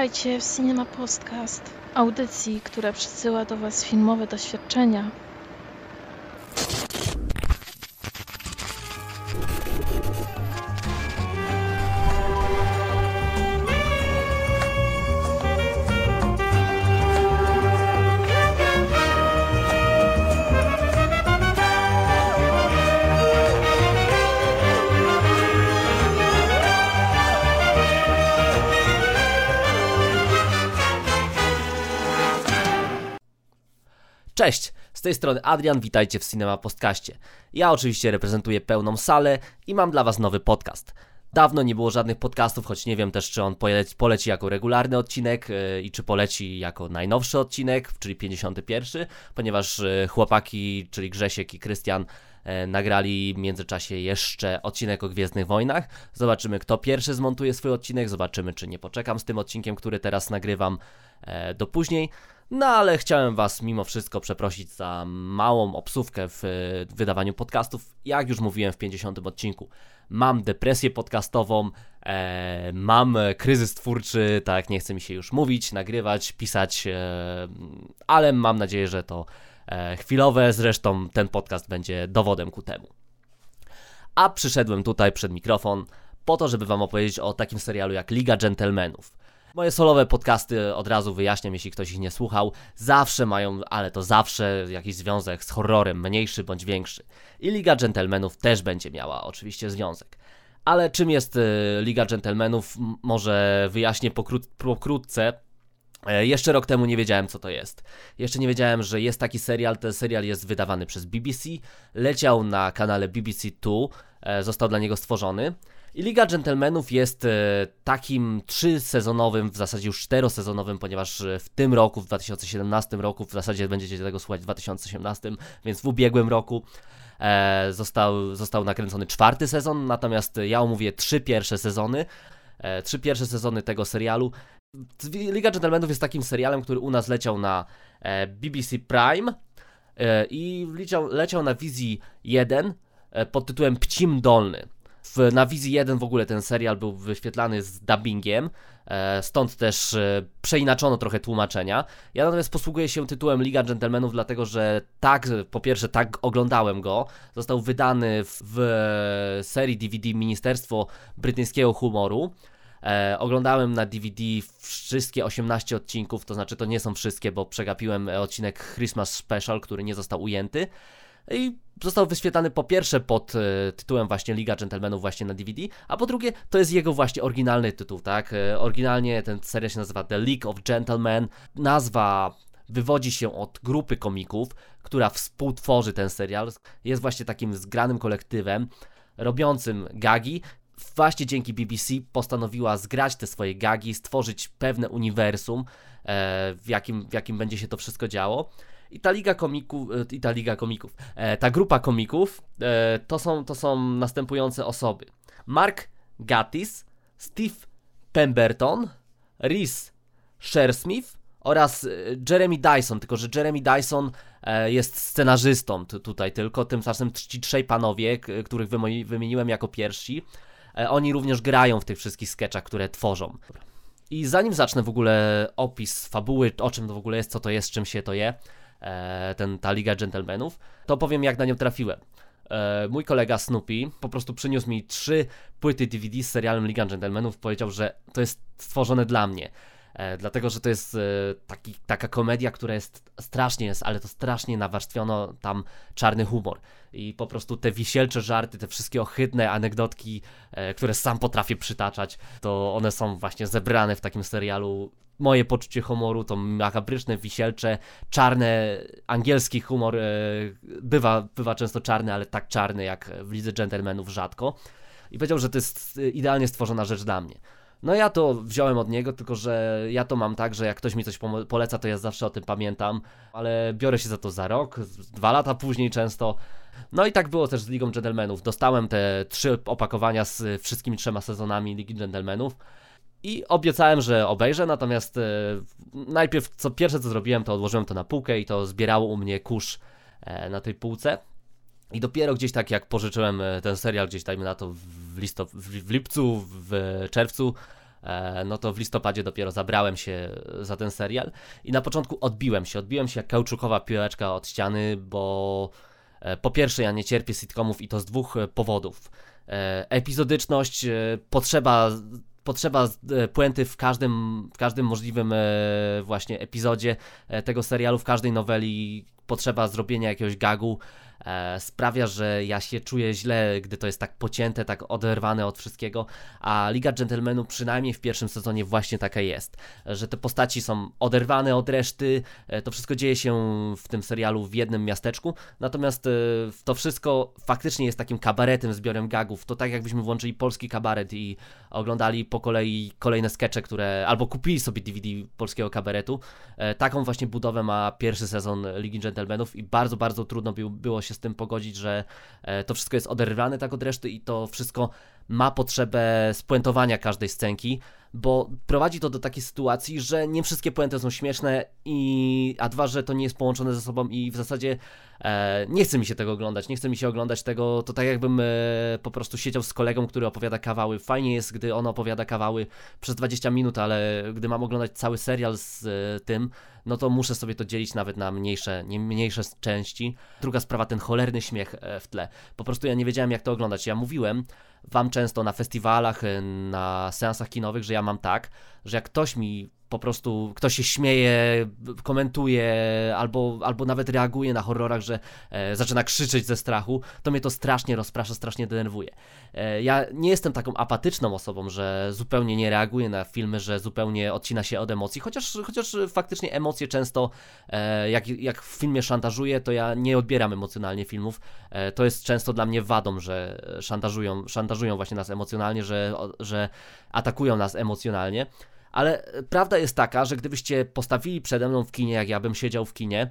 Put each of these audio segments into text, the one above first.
Witajcie w Cinema Podcast, audycji, która przysyła do Was filmowe doświadczenia. Cześć, z tej strony Adrian, witajcie w Cinema Postcaście. Ja oczywiście reprezentuję pełną salę i mam dla Was nowy podcast. Dawno nie było żadnych podcastów, choć nie wiem też, czy on poleci, poleci jako regularny odcinek yy, i czy poleci jako najnowszy odcinek, czyli 51, ponieważ yy, chłopaki, czyli Grzesiek i Krystian, nagrali w międzyczasie jeszcze odcinek o Gwiezdnych Wojnach. Zobaczymy, kto pierwszy zmontuje swój odcinek, zobaczymy, czy nie poczekam z tym odcinkiem, który teraz nagrywam do później. No ale chciałem Was mimo wszystko przeprosić za małą obsówkę w wydawaniu podcastów. Jak już mówiłem w 50 odcinku, mam depresję podcastową, e, mam kryzys twórczy, tak nie chce mi się już mówić, nagrywać, pisać, e, ale mam nadzieję, że to e, chwilowe. Zresztą ten podcast będzie dowodem ku temu. A przyszedłem tutaj przed mikrofon po to, żeby Wam opowiedzieć o takim serialu jak Liga Gentlemanów. Moje solowe podcasty, od razu wyjaśniam, jeśli ktoś ich nie słuchał, zawsze mają, ale to zawsze jakiś związek z horrorem, mniejszy bądź większy. I Liga Gentlemanów też będzie miała oczywiście związek. Ale czym jest y, Liga Gentlemanów, może wyjaśnię pokrót, pokrótce. E, jeszcze rok temu nie wiedziałem, co to jest. Jeszcze nie wiedziałem, że jest taki serial. Ten serial jest wydawany przez BBC. Leciał na kanale BBC 2. E, został dla niego stworzony. I Liga Gentlemanów jest e, takim trzysezonowym, w zasadzie już czterosezonowym, ponieważ w tym roku, w 2017 roku, w zasadzie będziecie tego słuchać w 2018, więc w ubiegłym roku został, został nakręcony czwarty sezon, natomiast ja omówię trzy pierwsze sezony, trzy pierwsze sezony tego serialu. Liga Gentlemanów jest takim serialem, który u nas leciał na BBC Prime i leciał, leciał na wizji 1 pod tytułem Pcim Dolny. W, na Wizji 1 w ogóle ten serial był wyświetlany z dubbingiem, e, stąd też e, przeinaczono trochę tłumaczenia. Ja natomiast posługuję się tytułem Liga Gentlemanów, dlatego że tak, po pierwsze tak oglądałem go, został wydany w, w serii DVD Ministerstwo Brytyjskiego Humoru. E, oglądałem na DVD wszystkie 18 odcinków, to znaczy to nie są wszystkie, bo przegapiłem odcinek Christmas Special, który nie został ujęty. I został wyświetlany po pierwsze pod e, tytułem właśnie Liga Gentlemanów właśnie na DVD, a po drugie to jest jego właśnie oryginalny tytuł, tak? E, oryginalnie ten serial się nazywa The League of Gentlemen. Nazwa wywodzi się od grupy komików, która współtworzy ten serial. Jest właśnie takim zgranym kolektywem robiącym gagi. Właśnie dzięki BBC postanowiła zgrać te swoje gagi, stworzyć pewne uniwersum, e, w jakim, w jakim będzie się to wszystko działo. I ta liga komików, e, i ta liga komików, e, ta grupa komików to, są, to są następujące osoby. Mark Gattis, Steve Pemberton, Rhys Shersmith oraz Jeremy Dyson, tylko że Jeremy Dyson jest scenarzystą tutaj tylko, tymczasem ci trzej panowie, których wymieniłem jako pierwsi, oni również grają w tych wszystkich sketchach, które tworzą. I zanim zacznę w ogóle opis fabuły, o czym to w ogóle jest, co to jest, czym się to je, E, ten, ta Liga Gentlemanów, to powiem jak na nią trafiłem. E, mój kolega Snoopy po prostu przyniósł mi trzy płyty DVD z serialem Liga Gentlemanów, powiedział, że to jest stworzone dla mnie. E, dlatego, że to jest taki, taka komedia, która jest strasznie, jest, ale to strasznie nawarstwiono tam czarny humor. I po prostu te wisielcze żarty, te wszystkie ohydne anegdotki, które sam potrafię przytaczać, to one są właśnie zebrane w takim serialu moje poczucie humoru to makabryczne, wisielcze, czarne, angielski humor e, bywa, bywa często czarny, ale tak czarny jak w Lidze Gentlemanów rzadko. I powiedział, że to jest idealnie stworzona rzecz dla mnie. No ja to wziąłem od niego, tylko że ja to mam tak, że jak ktoś mi coś poleca, to ja zawsze o tym pamiętam, ale biorę się za to za rok, dwa lata później często. No i tak było też z Ligą Gentlemanów. Dostałem te trzy opakowania z wszystkimi trzema sezonami Ligi Gentlemanów. I obiecałem, że obejrzę, natomiast e, najpierw co pierwsze co zrobiłem, to odłożyłem to na półkę i to zbierało u mnie kurz e, na tej półce. I dopiero gdzieś tak jak pożyczyłem e, ten serial, gdzieś dajmy na to w, listop, w, lipcu, w czerwcu, e, no to w listopadzie dopiero zabrałem się za ten serial i na początku odbiłem się, odbiłem się jak kauczukowa piłeczka od ściany, bo e, po pierwsze ja nie cierpię sitcomów i to z dwóch e, powodów. Epizodyczność, potrzeba potrzeba puenty w każdym, w każdym możliwym właśnie epizodzie tego serialu, w każdej noweli, potrzeba zrobienia jakiegoś gagu, e, sprawia, że ja się czuję źle, gdy to jest tak pocięte, tak oderwane od wszystkiego, a Liga Gentlemanów przynajmniej w pierwszym sezonie właśnie taka jest, że te postaci są oderwane od reszty, e, to wszystko dzieje się w tym serialu w jednym miasteczku, natomiast e, to wszystko faktycznie jest takim kabaretem, zbiorem gagów, to tak jakbyśmy włączyli polski kabaret i oglądali po kolei kolejne skecze, które, albo kupili sobie DVD polskiego kabaretu, e, taką właśnie budowę ma pierwszy sezon Ligi Gentlemanów i bardzo, bardzo trudno było się z tym pogodzić, że e, to wszystko jest oderwane tak od reszty i to wszystko ma potrzebę spuentowania każdej scenki, bo prowadzi to do takiej sytuacji, że nie wszystkie puenty są śmieszne i a dwa, że to nie jest połączone ze sobą i w zasadzie e, nie chce mi się tego oglądać, nie chce mi się oglądać tego, to tak jakbym e, po prostu siedział z kolegą, który opowiada kawały. Fajnie jest, gdy on opowiada kawały przez 20 minut, ale gdy mam oglądać cały serial z e, tym, no to muszę sobie to dzielić nawet na mniejsze, nie, mniejsze części. Druga sprawa, ten cholerny śmiech e, w tle. Po prostu ja nie wiedziałem jak to oglądać. Ja mówiłem, wam często na festiwalach, y, na seansach kinowych, że ja mam tak, że jak ktoś mi po prostu ktoś się śmieje, komentuje albo, albo nawet reaguje na horrorach, że e, zaczyna krzyczeć ze strachu, to mnie to strasznie rozprasza, strasznie denerwuje. E, ja nie jestem taką apatyczną osobą, że zupełnie nie reaguję na filmy, że zupełnie odcina się od emocji, chociaż, chociaż faktycznie emocje często, e, jak, jak w filmie szantażuję, to ja nie odbieram emocjonalnie filmów. E, to jest często dla mnie wadą, że szantażują, szantażują właśnie nas emocjonalnie, że, że atakują nas emocjonalnie. Ale prawda jest taka, że gdybyście postawili przede mną w kinie, jak ja bym siedział w kinie,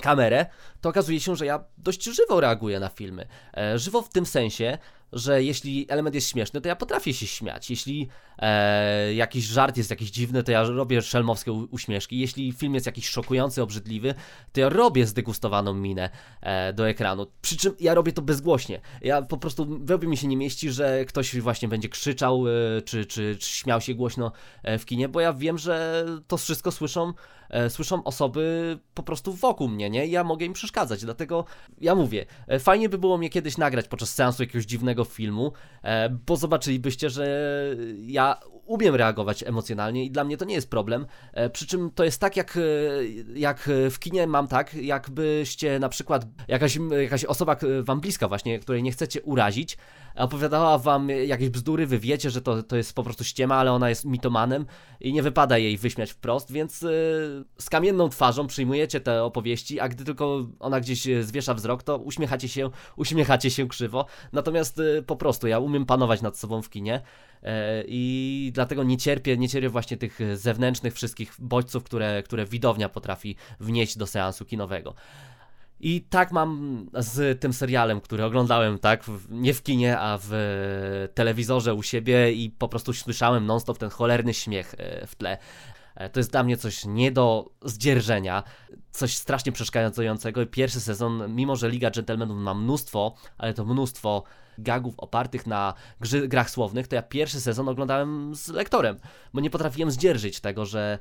kamerę, to okazuje się, że ja dość żywo reaguję na filmy. E, żywo w tym sensie, że jeśli element jest śmieszny, to ja potrafię się śmiać. Jeśli e, jakiś żart jest jakiś dziwny, to ja robię szelmowskie uśmieszki. Jeśli film jest jakiś szokujący, obrzydliwy, to ja robię zdegustowaną minę e, do ekranu. Przy czym ja robię to bezgłośnie. Ja po prostu w mi się nie mieści, że ktoś właśnie będzie krzyczał, e, czy, czy, czy śmiał się głośno e, w kinie, bo ja wiem, że to wszystko słyszą słyszą osoby po prostu wokół mnie, nie? Ja mogę im przeszkadzać, dlatego ja mówię, e, fajnie by było mnie kiedyś nagrać podczas seansu jakiegoś dziwnego filmu, e, bo zobaczylibyście, że ja umiem reagować emocjonalnie i dla mnie to nie jest problem. E, przy czym to jest tak, jak, jak w kinie mam tak, jakbyście na przykład jakaś, jakaś osoba wam bliska właśnie, której nie chcecie urazić, opowiadała wam jakieś bzdury, wy wiecie, że to, to jest po prostu ściema, ale ona jest mitomanem i nie wypada jej wyśmiać wprost, więc z kamienną twarzą przyjmujecie te opowieści, a gdy tylko ona gdzieś zwiesza wzrok, to uśmiechacie się, uśmiechacie się krzywo. Natomiast po prostu ja umiem panować nad sobą w kinie e, i dlatego nie cierpię, nie cierpię właśnie tych zewnętrznych wszystkich bodźców, które, które widownia potrafi wnieść do seansu kinowego. I tak mam z tym serialem, który oglądałem, tak, nie w kinie, a w telewizorze u siebie i po prostu słyszałem non-stop ten cholerny śmiech e, w tle. E, to jest dla mnie coś nie do zdzierżenia, coś strasznie przeszkadzającego. Pierwszy sezon, mimo że Liga Gentlemanów ma mnóstwo, ale to mnóstwo gagów opartych na grach słownych, to ja pierwszy sezon oglądałem z lektorem, bo nie potrafiłem zdzierżyć tego, że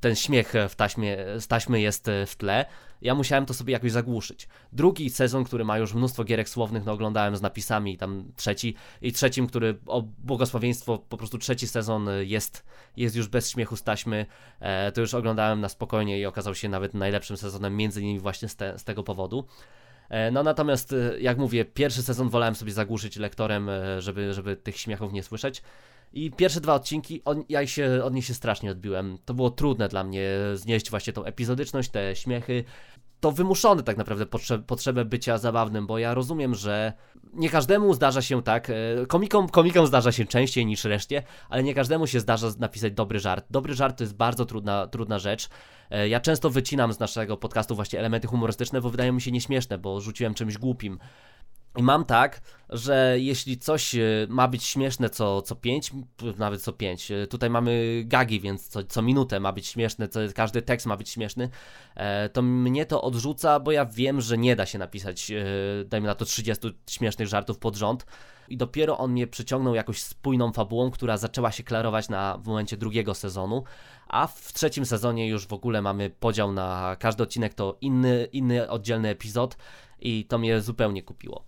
ten śmiech w taśmie, z taśmy jest w tle. Ja musiałem to sobie jakoś zagłuszyć. Drugi sezon, który ma już mnóstwo gierek słownych, no oglądałem z napisami, tam trzeci i trzecim, który o błogosławieństwo, po prostu trzeci sezon jest, jest już bez śmiechu z taśmy, e, to już oglądałem na spokojnie i okazał się nawet najlepszym sezonem, między innymi właśnie z, te, z tego powodu. E, no natomiast, e, jak mówię, pierwszy sezon wolałem sobie zagłuszyć lektorem, e, żeby, żeby tych śmiechów nie słyszeć. I pierwsze dwa odcinki, on, ja się, od nich się strasznie odbiłem. To było trudne dla mnie znieść właśnie tą epizodyczność, te śmiechy. To wymuszone tak naprawdę potrze potrzebę bycia zabawnym, bo ja rozumiem, że nie każdemu zdarza się tak, komikom, komikom zdarza się częściej niż reszcie, ale nie każdemu się zdarza napisać dobry żart. Dobry żart to jest bardzo trudna, trudna rzecz. E, ja często wycinam z naszego podcastu właśnie elementy humorystyczne, bo wydają mi się nieśmieszne, bo rzuciłem czymś głupim. I mam tak, że jeśli coś e, ma być śmieszne co, co 5, nawet co 5, e, tutaj mamy gagi, więc co, co minutę ma być śmieszne, co, każdy tekst ma być śmieszny, e, to mnie to odrzuca, bo ja wiem, że nie da się napisać, dajmy na to 30 śmiesznych żartów pod rząd. I dopiero on mnie przyciągnął jakąś spójną fabułą, która zaczęła się klarować na, w momencie drugiego sezonu, a w trzecim sezonie już w ogóle mamy podział na każdy odcinek to inny, inny oddzielny epizod i to mnie zupełnie kupiło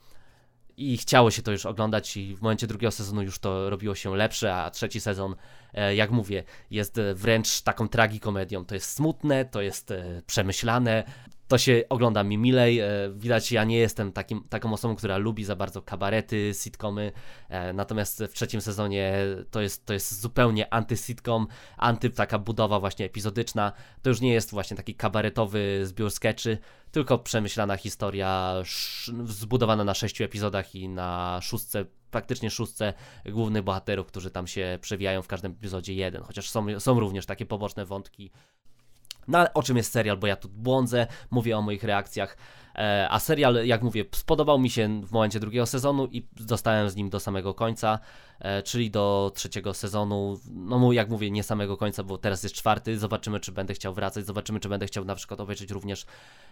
i chciało się to już oglądać i w momencie drugiego sezonu już to robiło się lepsze, a trzeci sezon, e, jak mówię, jest wręcz taką tragikomedią. To jest smutne, to jest e, przemyślane, to się ogląda mi milej. E, widać, ja nie jestem takim, taką osobą, która lubi za bardzo kabarety, sitcomy. E, natomiast w trzecim sezonie to jest, to jest zupełnie anty-sitcom, anty taka budowa właśnie epizodyczna. To już nie jest właśnie taki kabaretowy zbiór sketchy, tylko przemyślana historia zbudowana na sześciu epizodach i na szóstce praktycznie szóstce głównych bohaterów, którzy tam się przewijają w każdym epizodzie jeden, chociaż są, są również takie poboczne wątki no ale o czym jest serial, bo ja tu błądzę, mówię o moich reakcjach. E, a serial, jak mówię, spodobał mi się w momencie drugiego sezonu i zostałem z nim do samego końca, e, czyli do trzeciego sezonu. No, jak mówię, nie samego końca, bo teraz jest czwarty. Zobaczymy, czy będę chciał wracać. Zobaczymy, czy będę chciał na przykład obejrzeć również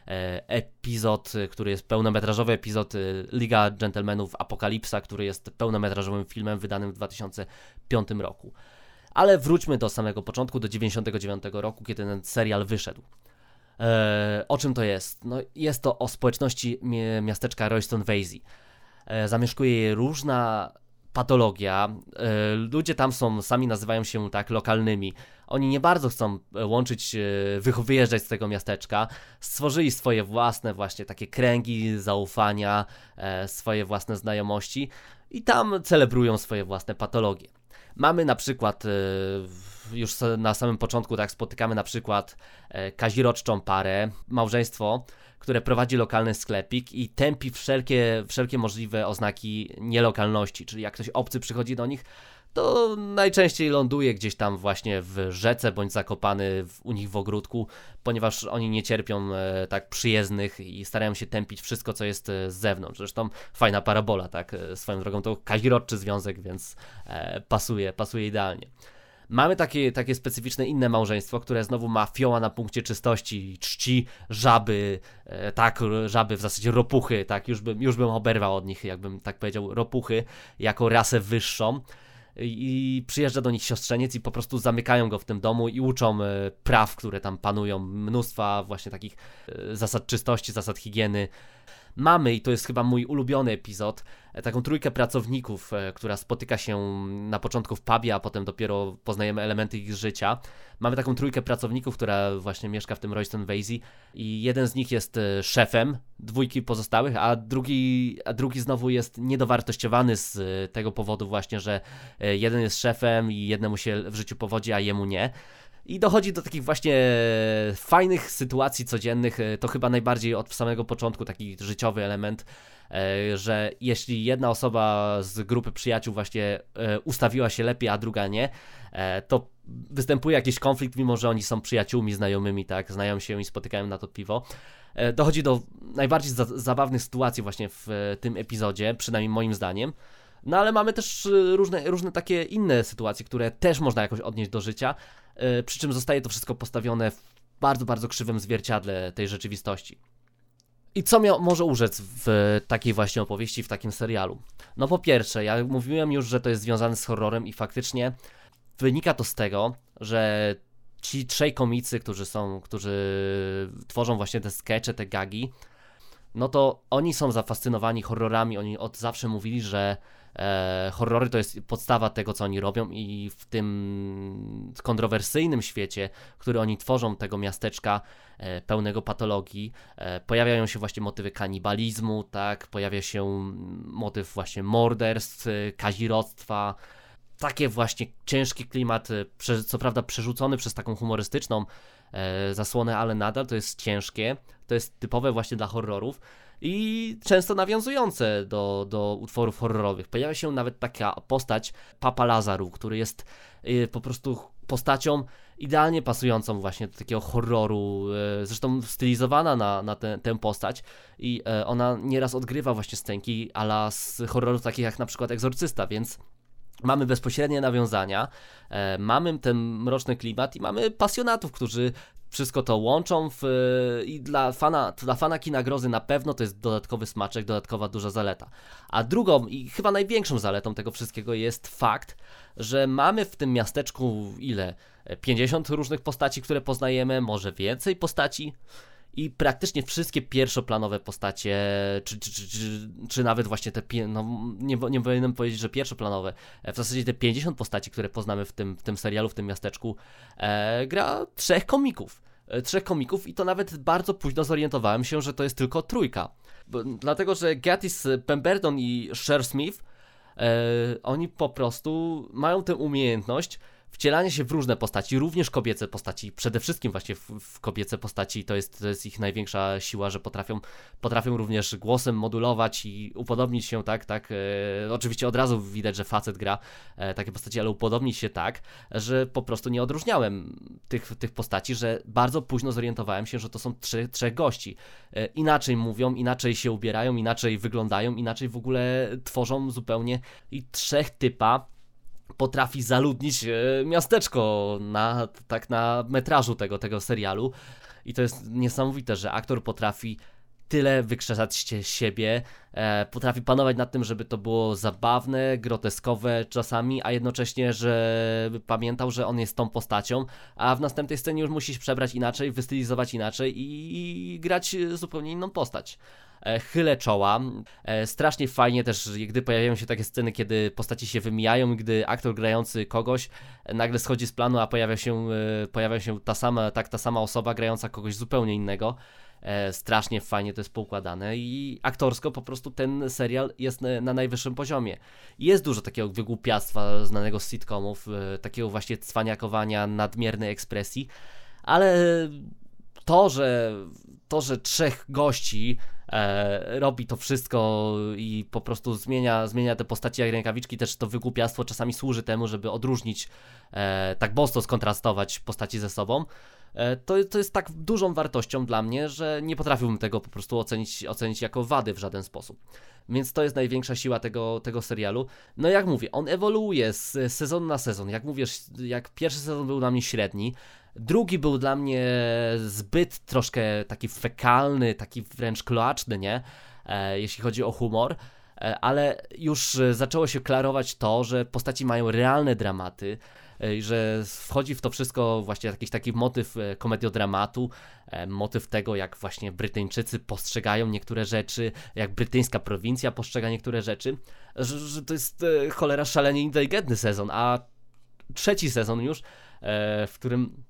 e, epizod, który jest pełnometrażowy epizod Liga Gentlemanów Apokalipsa, który jest pełnometrażowym filmem wydanym w 2005 roku. Ale wróćmy do samego początku, do 99 roku, kiedy ten serial wyszedł. Eee, o czym to jest? No, jest to o społeczności miasteczka Royston Vasey. Eee, zamieszkuje je różna patologia. Eee, ludzie tam są, sami nazywają się tak lokalnymi. Oni nie bardzo chcą e, łączyć, e, wyjeżdżać z tego miasteczka. Stworzyli swoje własne właśnie takie kręgi zaufania, e, swoje własne znajomości i tam celebrują swoje własne patologie. Mamy na przykład e, już na samym początku tak spotykamy na przykład e, kaziroczczą parę, małżeństwo, które prowadzi lokalny sklepik i tępi wszelkie, wszelkie możliwe oznaki nielokalności, czyli jak ktoś obcy przychodzi do nich, to najczęściej ląduje gdzieś tam właśnie w rzece bądź zakopany w, u nich w ogródku, ponieważ oni nie cierpią e, tak przyjezdnych i starają się tępić wszystko, co jest e, z zewnątrz. Zresztą fajna parabola, tak, e, swoją drogą to kazirodczy związek, więc e, pasuje, pasuje idealnie. Mamy takie, takie specyficzne inne małżeństwo, które znowu ma fioła na punkcie czystości, czci żaby, e, tak, żaby w zasadzie ropuchy, tak, już bym, już bym oberwał od nich, jakbym tak powiedział, ropuchy jako rasę wyższą i przyjeżdża do nich siostrzeniec i po prostu zamykają go w tym domu i uczą e, praw, które tam panują, mnóstwa właśnie takich e, zasad czystości, zasad higieny. Mamy, i to jest chyba mój ulubiony epizod, e, taką trójkę pracowników, która spotyka się na początku w pubie, a potem dopiero poznajemy elementy ich życia. Mamy taką trójkę pracowników, która właśnie mieszka w tym Royston Vasey i jeden z nich jest e, szefem dwójki pozostałych, a drugi, a drugi znowu jest niedowartościowany z e, tego powodu właśnie, że e, jeden jest szefem i jednemu się w życiu powodzi, a jemu nie. I dochodzi do takich właśnie fajnych sytuacji codziennych. To chyba najbardziej od samego początku taki życiowy element, że jeśli jedna osoba z grupy przyjaciół właśnie ustawiła się lepiej, a druga nie, to występuje jakiś konflikt, mimo że oni są przyjaciółmi, znajomymi, tak, znają się i spotykają na to piwo. E, dochodzi do najbardziej za zabawnych sytuacji właśnie w e, tym epizodzie, przynajmniej moim zdaniem. No ale mamy też e, różne, różne takie inne sytuacje, które też można jakoś odnieść do życia, przy czym zostaje to wszystko postawione w bardzo, bardzo krzywym zwierciadle tej rzeczywistości. I co miał, może urzec w takiej właśnie opowieści, w takim serialu? No po pierwsze, ja mówiłem już, że to jest związane z horrorem i faktycznie Wynika to z tego, że ci trzej komicy, którzy są, którzy tworzą właśnie te skecze, te gagi, no to oni są zafascynowani horrorami, oni od zawsze mówili, że e, horrory to jest podstawa tego, co oni robią i w tym kontrowersyjnym świecie, który oni tworzą, tego miasteczka e, pełnego patologii, e, pojawiają się właśnie motywy kanibalizmu, tak, pojawia się motyw właśnie morderstw, kazirodztwa, takie właśnie ciężki klimat, e, co prawda przerzucony przez taką humorystyczną e, zasłonę, ale nadal to jest ciężkie, to jest typowe właśnie dla horrorów i często nawiązujące do, do utworów horrorowych. Pojawia się nawet taka postać Papa Lazaru, który jest e, po prostu postacią idealnie pasującą właśnie do takiego horroru, e, zresztą stylizowana na, na tę, tę postać i e, ona nieraz odgrywa właśnie scenki ala z horrorów takich jak na przykład Egzorcysta, więc mamy bezpośrednie nawiązania, e, mamy ten mroczny klimat i mamy pasjonatów, którzy wszystko to łączą w, i dla fana, dla fana kina grozy na pewno to jest dodatkowy smaczek, dodatkowa duża zaleta. A drugą i chyba największą zaletą tego wszystkiego jest fakt, że mamy w tym miasteczku ile? 50 różnych postaci, które poznajemy, może więcej postaci i praktycznie wszystkie pierwszoplanowe postacie, czy, czy, czy, czy, nawet właśnie te, no nie, nie powinienem powiedzieć, że pierwszoplanowe, e, w zasadzie te 50 postaci, które poznamy w tym, w tym serialu, w tym miasteczku, e, gra trzech komików. E, trzech komików i to nawet bardzo późno zorientowałem się, że to jest tylko trójka. Dlatego, że Gattis Pemberton i Cher Smith, e, oni po prostu mają tę umiejętność wcielanie się w różne postaci, również kobiece postaci, przede wszystkim właśnie w, w kobiece postaci, to jest, to jest ich największa siła, że potrafią, potrafią również głosem modulować i upodobnić się tak, tak, e, oczywiście od razu widać, że facet gra e, takie postaci, ale upodobnić się tak, że po prostu nie odróżniałem tych, tych postaci, że bardzo późno zorientowałem się, że to są trzy, trzech gości. E, inaczej mówią, inaczej się ubierają, inaczej wyglądają, inaczej w ogóle tworzą zupełnie i trzech typa potrafi zaludnić e, miasteczko na, tak na metrażu tego, tego serialu. I to jest niesamowite, że aktor potrafi tyle wykrzesać siebie, e, potrafi panować nad tym, żeby to było zabawne, groteskowe czasami, a jednocześnie, że pamiętał, że on jest tą postacią, a w następnej scenie już musi się przebrać inaczej, wystylizować inaczej i, i grać zupełnie inną postać. E, chylę czoła. E, strasznie fajnie też, gdy pojawiają się takie sceny, kiedy postaci się wymijają, gdy aktor grający kogoś nagle schodzi z planu, a pojawia się, pojawia się ta sama, tak, ta sama osoba grająca kogoś zupełnie innego. Strasznie fajnie to jest poukładane i aktorsko po prostu ten serial jest na, na najwyższym poziomie. Jest dużo takiego wygłupiastwa znanego z sitcomów, takiego właśnie cwaniakowania, nadmiernej ekspresji, ale to, że to, że trzech gości e, robi to wszystko i po prostu zmienia, zmienia te postaci jak rękawiczki, też to wygłupiastwo czasami służy temu, żeby odróżnić, e, tak bosto skontrastować postaci ze sobą. E, to, to jest tak dużą wartością dla mnie, że nie potrafiłbym tego po prostu ocenić, ocenić jako wady w żaden sposób. Więc to jest największa siła tego, tego serialu. No jak mówię, on ewoluuje z sezonu na sezon. Jak mówisz, jak pierwszy sezon był dla mnie średni, Drugi był dla mnie zbyt troszkę taki fekalny, taki wręcz kloaczny, nie? E, jeśli chodzi o humor. E, ale już zaczęło się klarować to, że postaci mają realne dramaty, że wchodzi w to wszystko właśnie jakiś taki motyw e, komediodramatu, e, motyw tego, jak właśnie Brytyjczycy postrzegają niektóre rzeczy, jak brytyjska prowincja postrzega niektóre rzeczy, że, że to jest e, cholera szalenie inteligentny sezon, a trzeci sezon już, w którym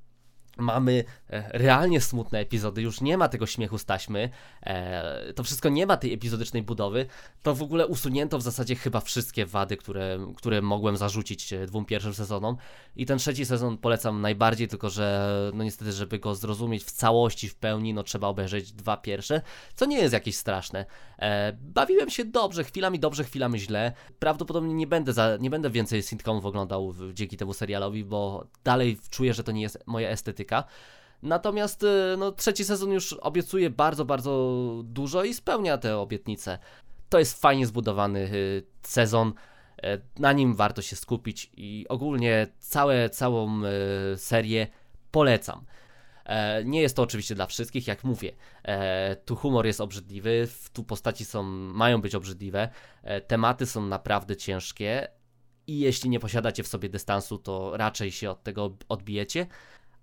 mamy e, realnie smutne epizody, już nie ma tego śmiechu z taśmy, e, to wszystko nie ma tej epizodycznej budowy, to w ogóle usunięto w zasadzie chyba wszystkie wady, które, które mogłem zarzucić e, dwóm pierwszym sezonom. I ten trzeci sezon polecam najbardziej, tylko że no niestety, żeby go zrozumieć w całości, w pełni, no trzeba obejrzeć dwa pierwsze, co nie jest jakieś straszne. bawiłem się dobrze, chwilami dobrze, chwilami źle, prawdopodobnie nie będę, za, nie będę więcej sitcomów oglądał dzięki temu serialowi, bo dalej czuję, że to nie jest moja estetyka, Natomiast y, no, trzeci sezon już obiecuje bardzo, bardzo dużo i spełnia te obietnice. To jest fajnie zbudowany y, sezon, y, na nim warto się skupić i ogólnie całe, całą serię polecam. E, nie jest to oczywiście dla wszystkich, jak mówię. E, tu humor jest obrzydliwy, tu postaci są, mają być obrzydliwe, e, tematy są naprawdę ciężkie i jeśli nie posiadacie w sobie dystansu, to raczej się od tego odbijecie.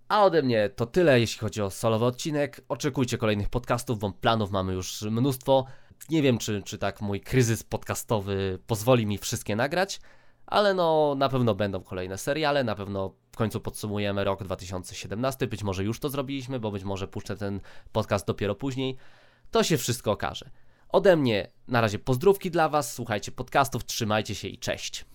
A ode mnie to tyle, jeśli chodzi o solowy odcinek. Oczekujcie kolejnych podcastów, bo planów mamy już mnóstwo. Nie wiem, czy, czy tak mój kryzys podcastowy pozwoli mi wszystkie nagrać, ale no na pewno będą kolejne seriale, na pewno w końcu podsumujemy rok 2017, być może już to zrobiliśmy, bo być może puszczę ten podcast dopiero później. To się wszystko okaże. Ode mnie na razie pozdrówki dla Was, słuchajcie podcastów, trzymajcie się i cześć.